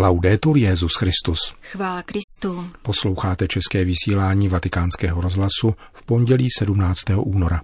Laudetur Jezus Christus. Chvála Kristu. Posloucháte české vysílání Vatikánského rozhlasu v pondělí 17. února.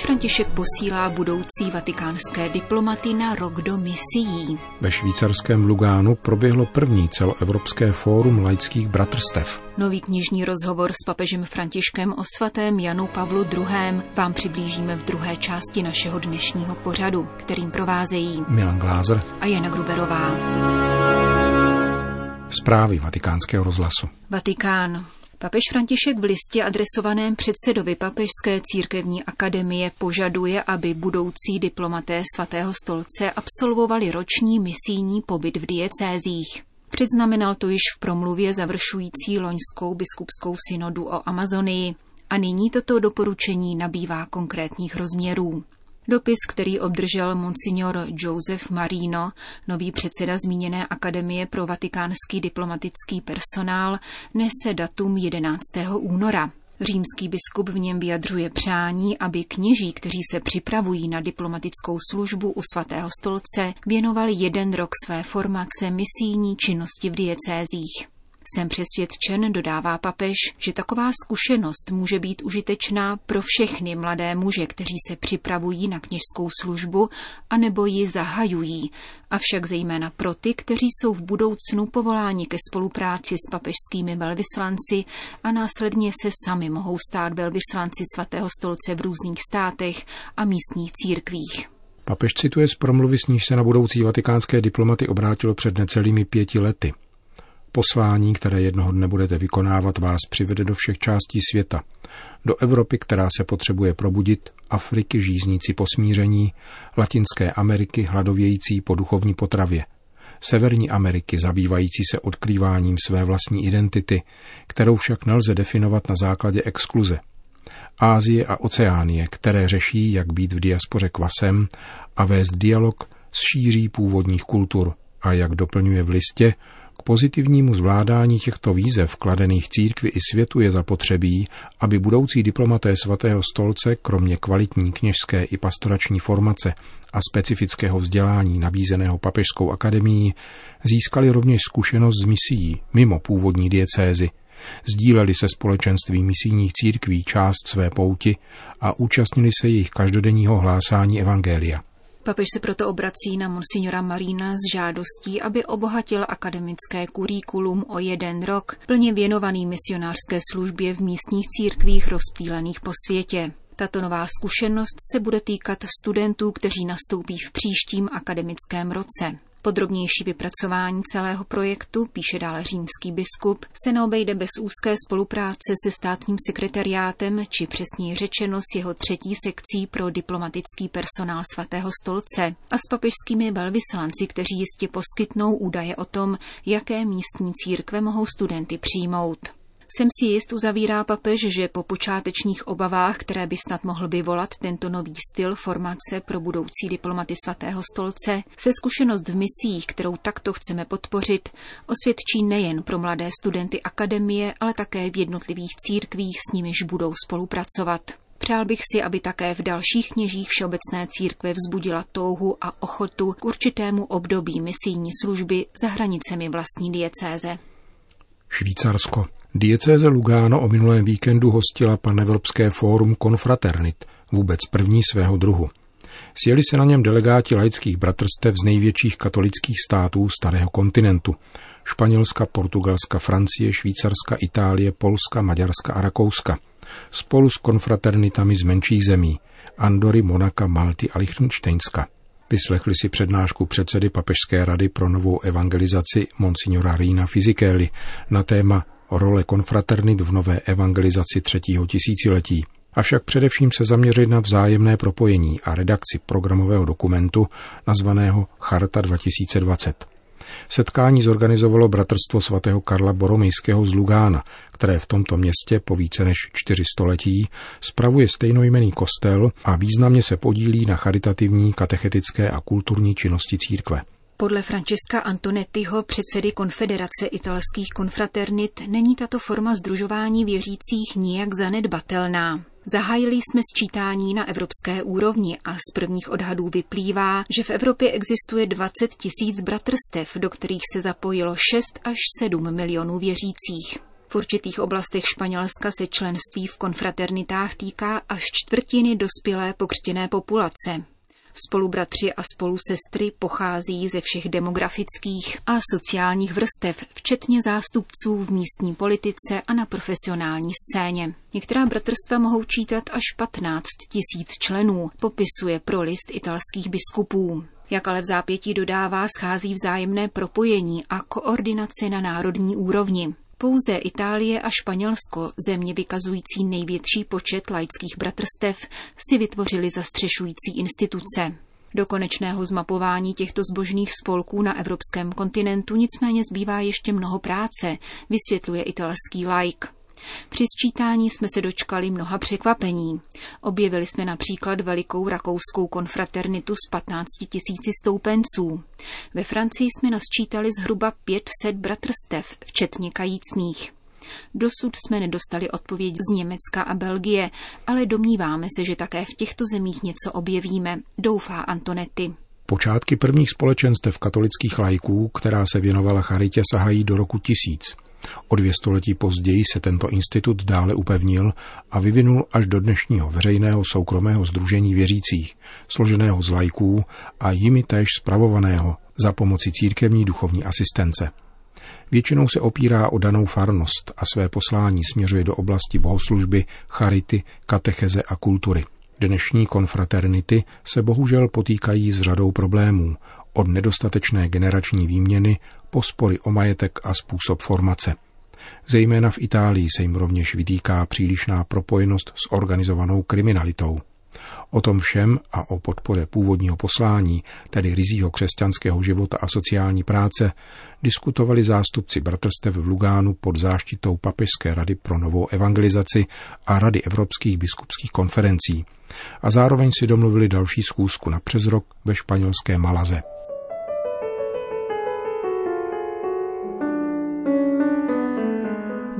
Papež František posílá budoucí vatikánské diplomaty na rok do misií. Ve švýcarském Lugánu proběhlo první celoevropské fórum laických bratrstev. Nový knižní rozhovor s papežem Františkem o svatém Janu Pavlu II. vám přiblížíme v druhé části našeho dnešního pořadu, kterým provázejí Milan Glázer a Jana Gruberová. Zprávy vatikánského rozhlasu. Vatikán. Papež František v listě adresovaném předsedovi Papežské církevní akademie požaduje, aby budoucí diplomaté svatého stolce absolvovali roční misijní pobyt v diecézích. Předznamenal to již v promluvě završující loňskou biskupskou synodu o Amazonii a nyní toto doporučení nabývá konkrétních rozměrů. Dopis, který obdržel monsignor Joseph Marino, nový předseda zmíněné Akademie pro vatikánský diplomatický personál, nese datum 11. února. Římský biskup v něm vyjadřuje přání, aby kněží, kteří se připravují na diplomatickou službu u svatého stolce, věnovali jeden rok své formace misijní činnosti v diecézích. Jsem přesvědčen, dodává papež, že taková zkušenost může být užitečná pro všechny mladé muže, kteří se připravují na kněžskou službu anebo ji zahajují, avšak zejména pro ty, kteří jsou v budoucnu povoláni ke spolupráci s papežskými velvyslanci a následně se sami mohou stát velvyslanci svatého stolce v různých státech a místních církvích. Papež cituje z promluvy, s níž se na budoucí vatikánské diplomaty obrátilo před necelými pěti lety. Poslání, které jednoho dne budete vykonávat, vás přivede do všech částí světa. Do Evropy, která se potřebuje probudit, Afriky žíznící po smíření, Latinské Ameriky hladovějící po duchovní potravě, Severní Ameriky zabývající se odkrýváním své vlastní identity, kterou však nelze definovat na základě exkluze. Ázie a Oceánie, které řeší, jak být v diaspoře kvasem a vést dialog s šíří původních kultur a jak doplňuje v listě, pozitivnímu zvládání těchto výzev kladených církvi i světu je zapotřebí, aby budoucí diplomaté svatého stolce, kromě kvalitní kněžské i pastorační formace a specifického vzdělání nabízeného papežskou akademií, získali rovněž zkušenost z misií mimo původní diecézy, sdíleli se společenství misijních církví část své pouti a účastnili se jejich každodenního hlásání evangelia. Papež se proto obrací na monsignora Marína s žádostí, aby obohatil akademické kurikulum o jeden rok, plně věnovaný misionářské službě v místních církvích rozptýlených po světě. Tato nová zkušenost se bude týkat studentů, kteří nastoupí v příštím akademickém roce. Podrobnější vypracování celého projektu, píše dále římský biskup, se neobejde bez úzké spolupráce se státním sekretariátem, či přesněji řečeno s jeho třetí sekcí pro diplomatický personál svatého stolce a s papežskými velvyslanci, kteří jistě poskytnou údaje o tom, jaké místní církve mohou studenty přijmout. Jsem si jist, uzavírá papež, že po počátečních obavách, které by snad mohl vyvolat tento nový styl formace pro budoucí diplomaty svatého stolce, se zkušenost v misích, kterou takto chceme podpořit, osvědčí nejen pro mladé studenty akademie, ale také v jednotlivých církvích, s nimiž budou spolupracovat. Přál bych si, aby také v dalších kněžích Všeobecné církve vzbudila touhu a ochotu k určitému období misijní služby za hranicemi vlastní diecéze. Švýcarsko. Diecéze Lugano o minulém víkendu hostila panevropské fórum Confraternit, vůbec první svého druhu. Sjeli se na něm delegáti laických bratrstev z největších katolických států starého kontinentu. Španělska, Portugalska, Francie, Švýcarska, Itálie, Polska, Maďarska a Rakouska. Spolu s konfraternitami z menších zemí Andory, Monaka, Malty a Lichtensteinska. Vyslechli si přednášku předsedy Papežské rady pro novou evangelizaci Monsignora Rina Fizikeli na téma role konfraternit v nové evangelizaci třetího tisíciletí. Avšak především se zaměřit na vzájemné propojení a redakci programového dokumentu nazvaného Charta 2020. Setkání zorganizovalo Bratrstvo svatého Karla Boromejského z Lugána, které v tomto městě po více než čtyři století spravuje stejnojmený kostel a významně se podílí na charitativní, katechetické a kulturní činnosti církve. Podle Francesca Antonettiho, předsedy Konfederace italských konfraternit, není tato forma združování věřících nijak zanedbatelná. Zahájili jsme sčítání na evropské úrovni a z prvních odhadů vyplývá, že v Evropě existuje 20 tisíc bratrstev, do kterých se zapojilo 6 až 7 milionů věřících. V určitých oblastech Španělska se členství v konfraternitách týká až čtvrtiny dospělé pokřtěné populace. Spolubratři a spolusestry pochází ze všech demografických a sociálních vrstev, včetně zástupců v místní politice a na profesionální scéně. Některá bratrstva mohou čítat až 15 tisíc členů, popisuje pro list italských biskupů. Jak ale v zápětí dodává, schází vzájemné propojení a koordinace na národní úrovni. Pouze Itálie a Španělsko, země vykazující největší počet laických bratrstev, si vytvořili zastřešující instituce. Do konečného zmapování těchto zbožných spolků na evropském kontinentu nicméně zbývá ještě mnoho práce, vysvětluje italský laik. Při sčítání jsme se dočkali mnoha překvapení. Objevili jsme například velikou rakouskou konfraternitu s 15 tisíci stoupenců. Ve Francii jsme nasčítali zhruba 500 bratrstev, včetně kajícných. Dosud jsme nedostali odpověď z Německa a Belgie, ale domníváme se, že také v těchto zemích něco objevíme, doufá Antonetti. Počátky prvních společenstev katolických lajků, která se věnovala charitě, sahají do roku tisíc. O dvě století později se tento institut dále upevnil a vyvinul až do dnešního veřejného soukromého združení věřících, složeného z lajků a jimi též spravovaného za pomoci církevní duchovní asistence. Většinou se opírá o danou farnost a své poslání směřuje do oblasti bohoslužby, charity, katecheze a kultury. Dnešní konfraternity se bohužel potýkají s řadou problémů, od nedostatečné generační výměny po spory o majetek a způsob formace. Zejména v Itálii se jim rovněž vytýká přílišná propojenost s organizovanou kriminalitou. O tom všem a o podpore původního poslání, tedy rizího křesťanského života a sociální práce, diskutovali zástupci bratrstev v Lugánu pod záštitou Papežské rady pro novou evangelizaci a Rady evropských biskupských konferencí a zároveň si domluvili další schůzku na přes rok ve španělské Malaze.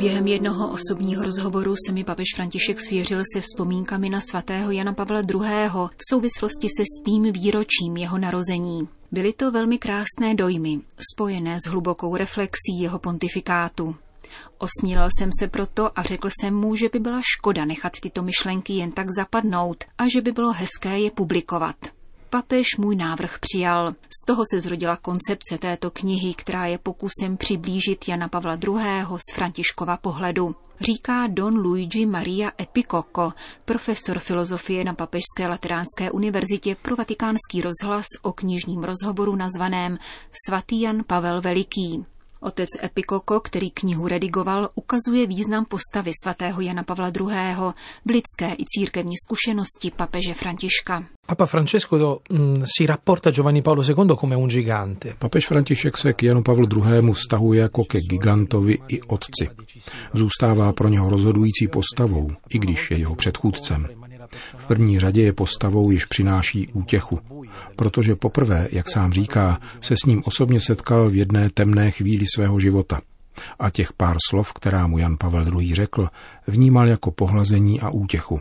Během jednoho osobního rozhovoru se mi papež František svěřil se vzpomínkami na svatého Jana Pavla II. v souvislosti se s tím výročím jeho narození. Byly to velmi krásné dojmy, spojené s hlubokou reflexí jeho pontifikátu. Osmílel jsem se proto a řekl jsem mu, že by byla škoda nechat tyto myšlenky jen tak zapadnout a že by bylo hezké je publikovat. Papež můj návrh přijal. Z toho se zrodila koncepce této knihy, která je pokusem přiblížit Jana Pavla II. z Františkova pohledu. Říká Don Luigi Maria Epicoco, profesor filozofie na Papežské lateránské univerzitě pro vatikánský rozhlas o knižním rozhovoru nazvaném Svatý Jan Pavel Veliký. Otec Epikoko, který knihu redigoval, ukazuje význam postavy svatého Jana Pavla II. v lidské i církevní zkušenosti papeže Františka. Papa Francesco do, mm, si rapporta Giovanni Paolo II come un gigante. Papež František se k Janu Pavlu II. vztahuje jako ke gigantovi i otci. Zůstává pro něho rozhodující postavou, i když je jeho předchůdcem. V první řadě je postavou, již přináší útěchu, protože poprvé, jak sám říká, se s ním osobně setkal v jedné temné chvíli svého života. A těch pár slov, která mu Jan Pavel II. řekl, vnímal jako pohlazení a útěchu.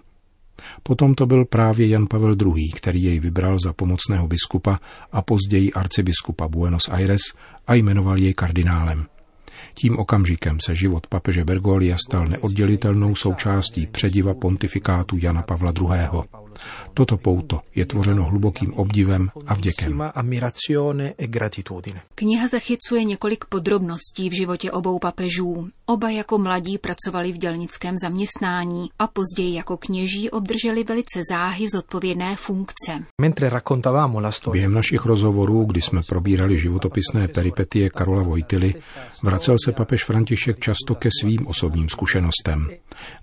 Potom to byl právě Jan Pavel II., který jej vybral za pomocného biskupa a později arcibiskupa Buenos Aires a jmenoval jej kardinálem. Tím okamžikem se život papeže Bergolia stal neoddělitelnou součástí přediva pontifikátu Jana Pavla II. Toto pouto je tvořeno hlubokým obdivem a vděkem. E Kniha zachycuje několik podrobností v životě obou papežů. Oba jako mladí pracovali v dělnickém zaměstnání a později jako kněží obdrželi velice záhy zodpovědné funkce. Během našich rozhovorů, kdy jsme probírali životopisné peripetie Karola Vojtily, vracel se papež František často ke svým osobním zkušenostem.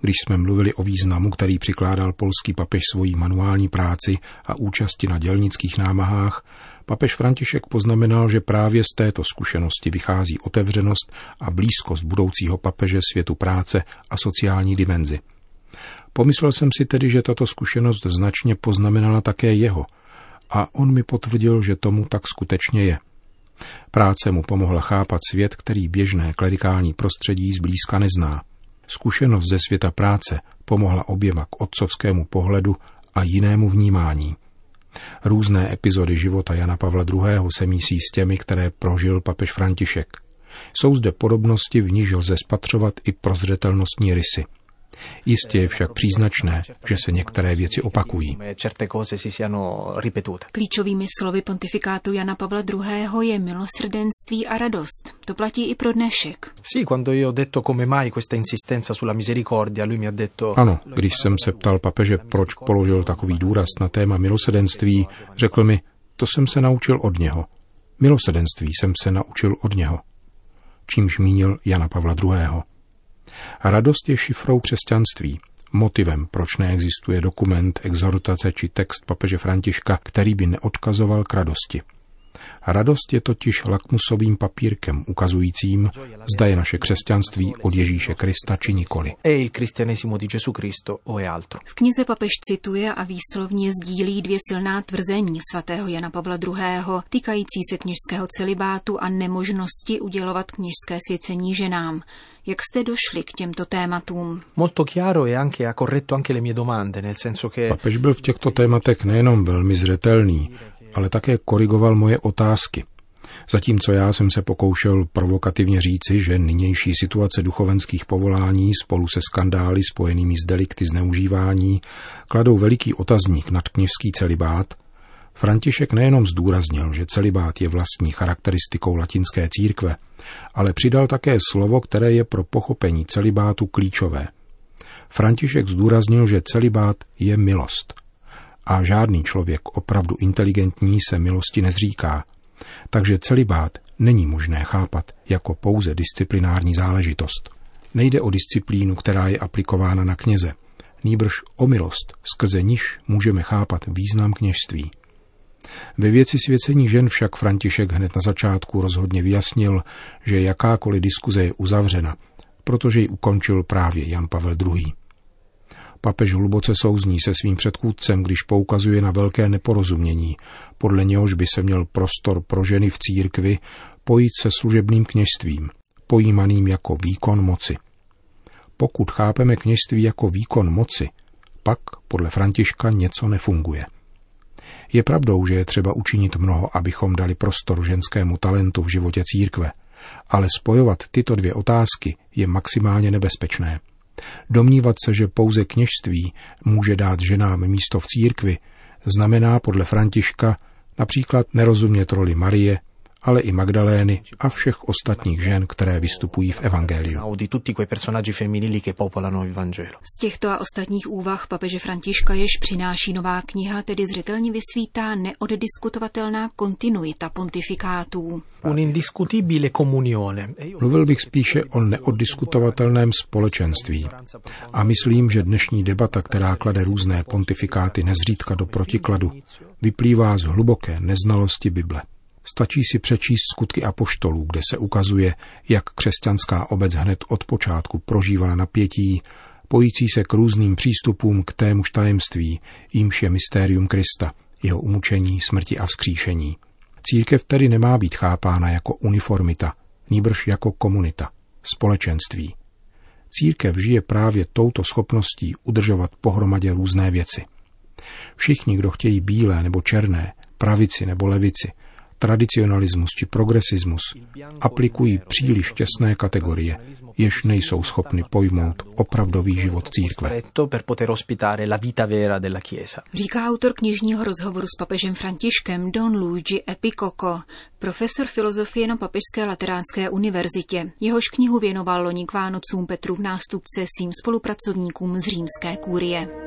Když jsme mluvili o významu, který přikládal polský papež svojí manuální práci a účasti na dělnických námahách, papež František poznamenal, že právě z této zkušenosti vychází otevřenost a blízkost budoucího papeže světu práce a sociální dimenzi. Pomyslel jsem si tedy, že tato zkušenost značně poznamenala také jeho a on mi potvrdil, že tomu tak skutečně je. Práce mu pomohla chápat svět, který běžné klerikální prostředí zblízka nezná. Zkušenost ze světa práce pomohla oběma k otcovskému pohledu a jinému vnímání. Různé epizody života Jana Pavla II. se mísí s těmi, které prožil papež František. Jsou zde podobnosti, v níž lze spatřovat i prozřetelnostní rysy – Jistě je však příznačné, že se některé věci opakují. Klíčovými slovy pontifikátu Jana Pavla II. je milosrdenství a radost. To platí i pro dnešek. Ano, když jsem se ptal papeže, proč položil takový důraz na téma milosrdenství, řekl mi, to jsem se naučil od něho. Milosrdenství jsem se naučil od něho. Čímž mínil Jana Pavla II. Radost je šifrou křesťanství, motivem, proč neexistuje dokument, exhortace či text papeže Františka, který by neodkazoval k radosti. Radost je totiž lakmusovým papírkem ukazujícím, zda je naše křesťanství od Ježíše Krista či nikoli. V knize papež cituje a výslovně sdílí dvě silná tvrzení svatého Jana Pavla II. týkající se kněžského celibátu a nemožnosti udělovat kněžské svěcení ženám. Jak jste došli k těmto tématům? Papež byl v těchto tématech nejenom velmi zřetelný, ale také korigoval moje otázky. Zatímco já jsem se pokoušel provokativně říci, že nynější situace duchovenských povolání spolu se skandály spojenými s delikty zneužívání kladou veliký otazník nad kněžský celibát, František nejenom zdůraznil, že celibát je vlastní charakteristikou latinské církve, ale přidal také slovo, které je pro pochopení celibátu klíčové. František zdůraznil, že celibát je milost – a žádný člověk opravdu inteligentní se milosti nezříká. Takže celibát není možné chápat jako pouze disciplinární záležitost. Nejde o disciplínu, která je aplikována na kněze, nýbrž o milost, skrze niž můžeme chápat význam kněžství. Ve věci svěcení žen však František hned na začátku rozhodně vyjasnil, že jakákoliv diskuze je uzavřena, protože ji ukončil právě Jan Pavel II. Papež hluboce souzní se svým předchůdcem, když poukazuje na velké neporozumění, podle něhož by se měl prostor pro ženy v církvi pojít se služebným kněžstvím, pojímaným jako výkon moci. Pokud chápeme kněžství jako výkon moci, pak podle Františka něco nefunguje. Je pravdou, že je třeba učinit mnoho, abychom dali prostor ženskému talentu v životě církve, ale spojovat tyto dvě otázky je maximálně nebezpečné. Domnívat se, že pouze kněžství může dát ženám místo v církvi, znamená podle Františka například nerozumět roli Marie, ale i Magdalény a všech ostatních žen, které vystupují v Evangeliu. Z těchto a ostatních úvah papeže Františka jež přináší nová kniha, tedy zřetelně vysvítá neoddiskutovatelná kontinuita pontifikátů. Mluvil bych spíše o neoddiskutovatelném společenství. A myslím, že dnešní debata, která klade různé pontifikáty nezřídka do protikladu, vyplývá z hluboké neznalosti Bible. Stačí si přečíst skutky apoštolů, kde se ukazuje, jak křesťanská obec hned od počátku prožívala napětí, pojící se k různým přístupům k témuž tajemství, jímž je mystérium Krista, jeho umučení, smrti a vzkříšení. Církev tedy nemá být chápána jako uniformita, nýbrž jako komunita, společenství. Církev žije právě touto schopností udržovat pohromadě různé věci. Všichni, kdo chtějí bílé nebo černé, pravici nebo levici, tradicionalismus či progresismus aplikují příliš těsné kategorie, jež nejsou schopny pojmout opravdový život církve. Říká autor knižního rozhovoru s papežem Františkem Don Luigi Epicoco, profesor filozofie na Papežské lateránské univerzitě. Jehož knihu věnoval loni k Vánocům Petru v nástupce svým spolupracovníkům z římské kůrie.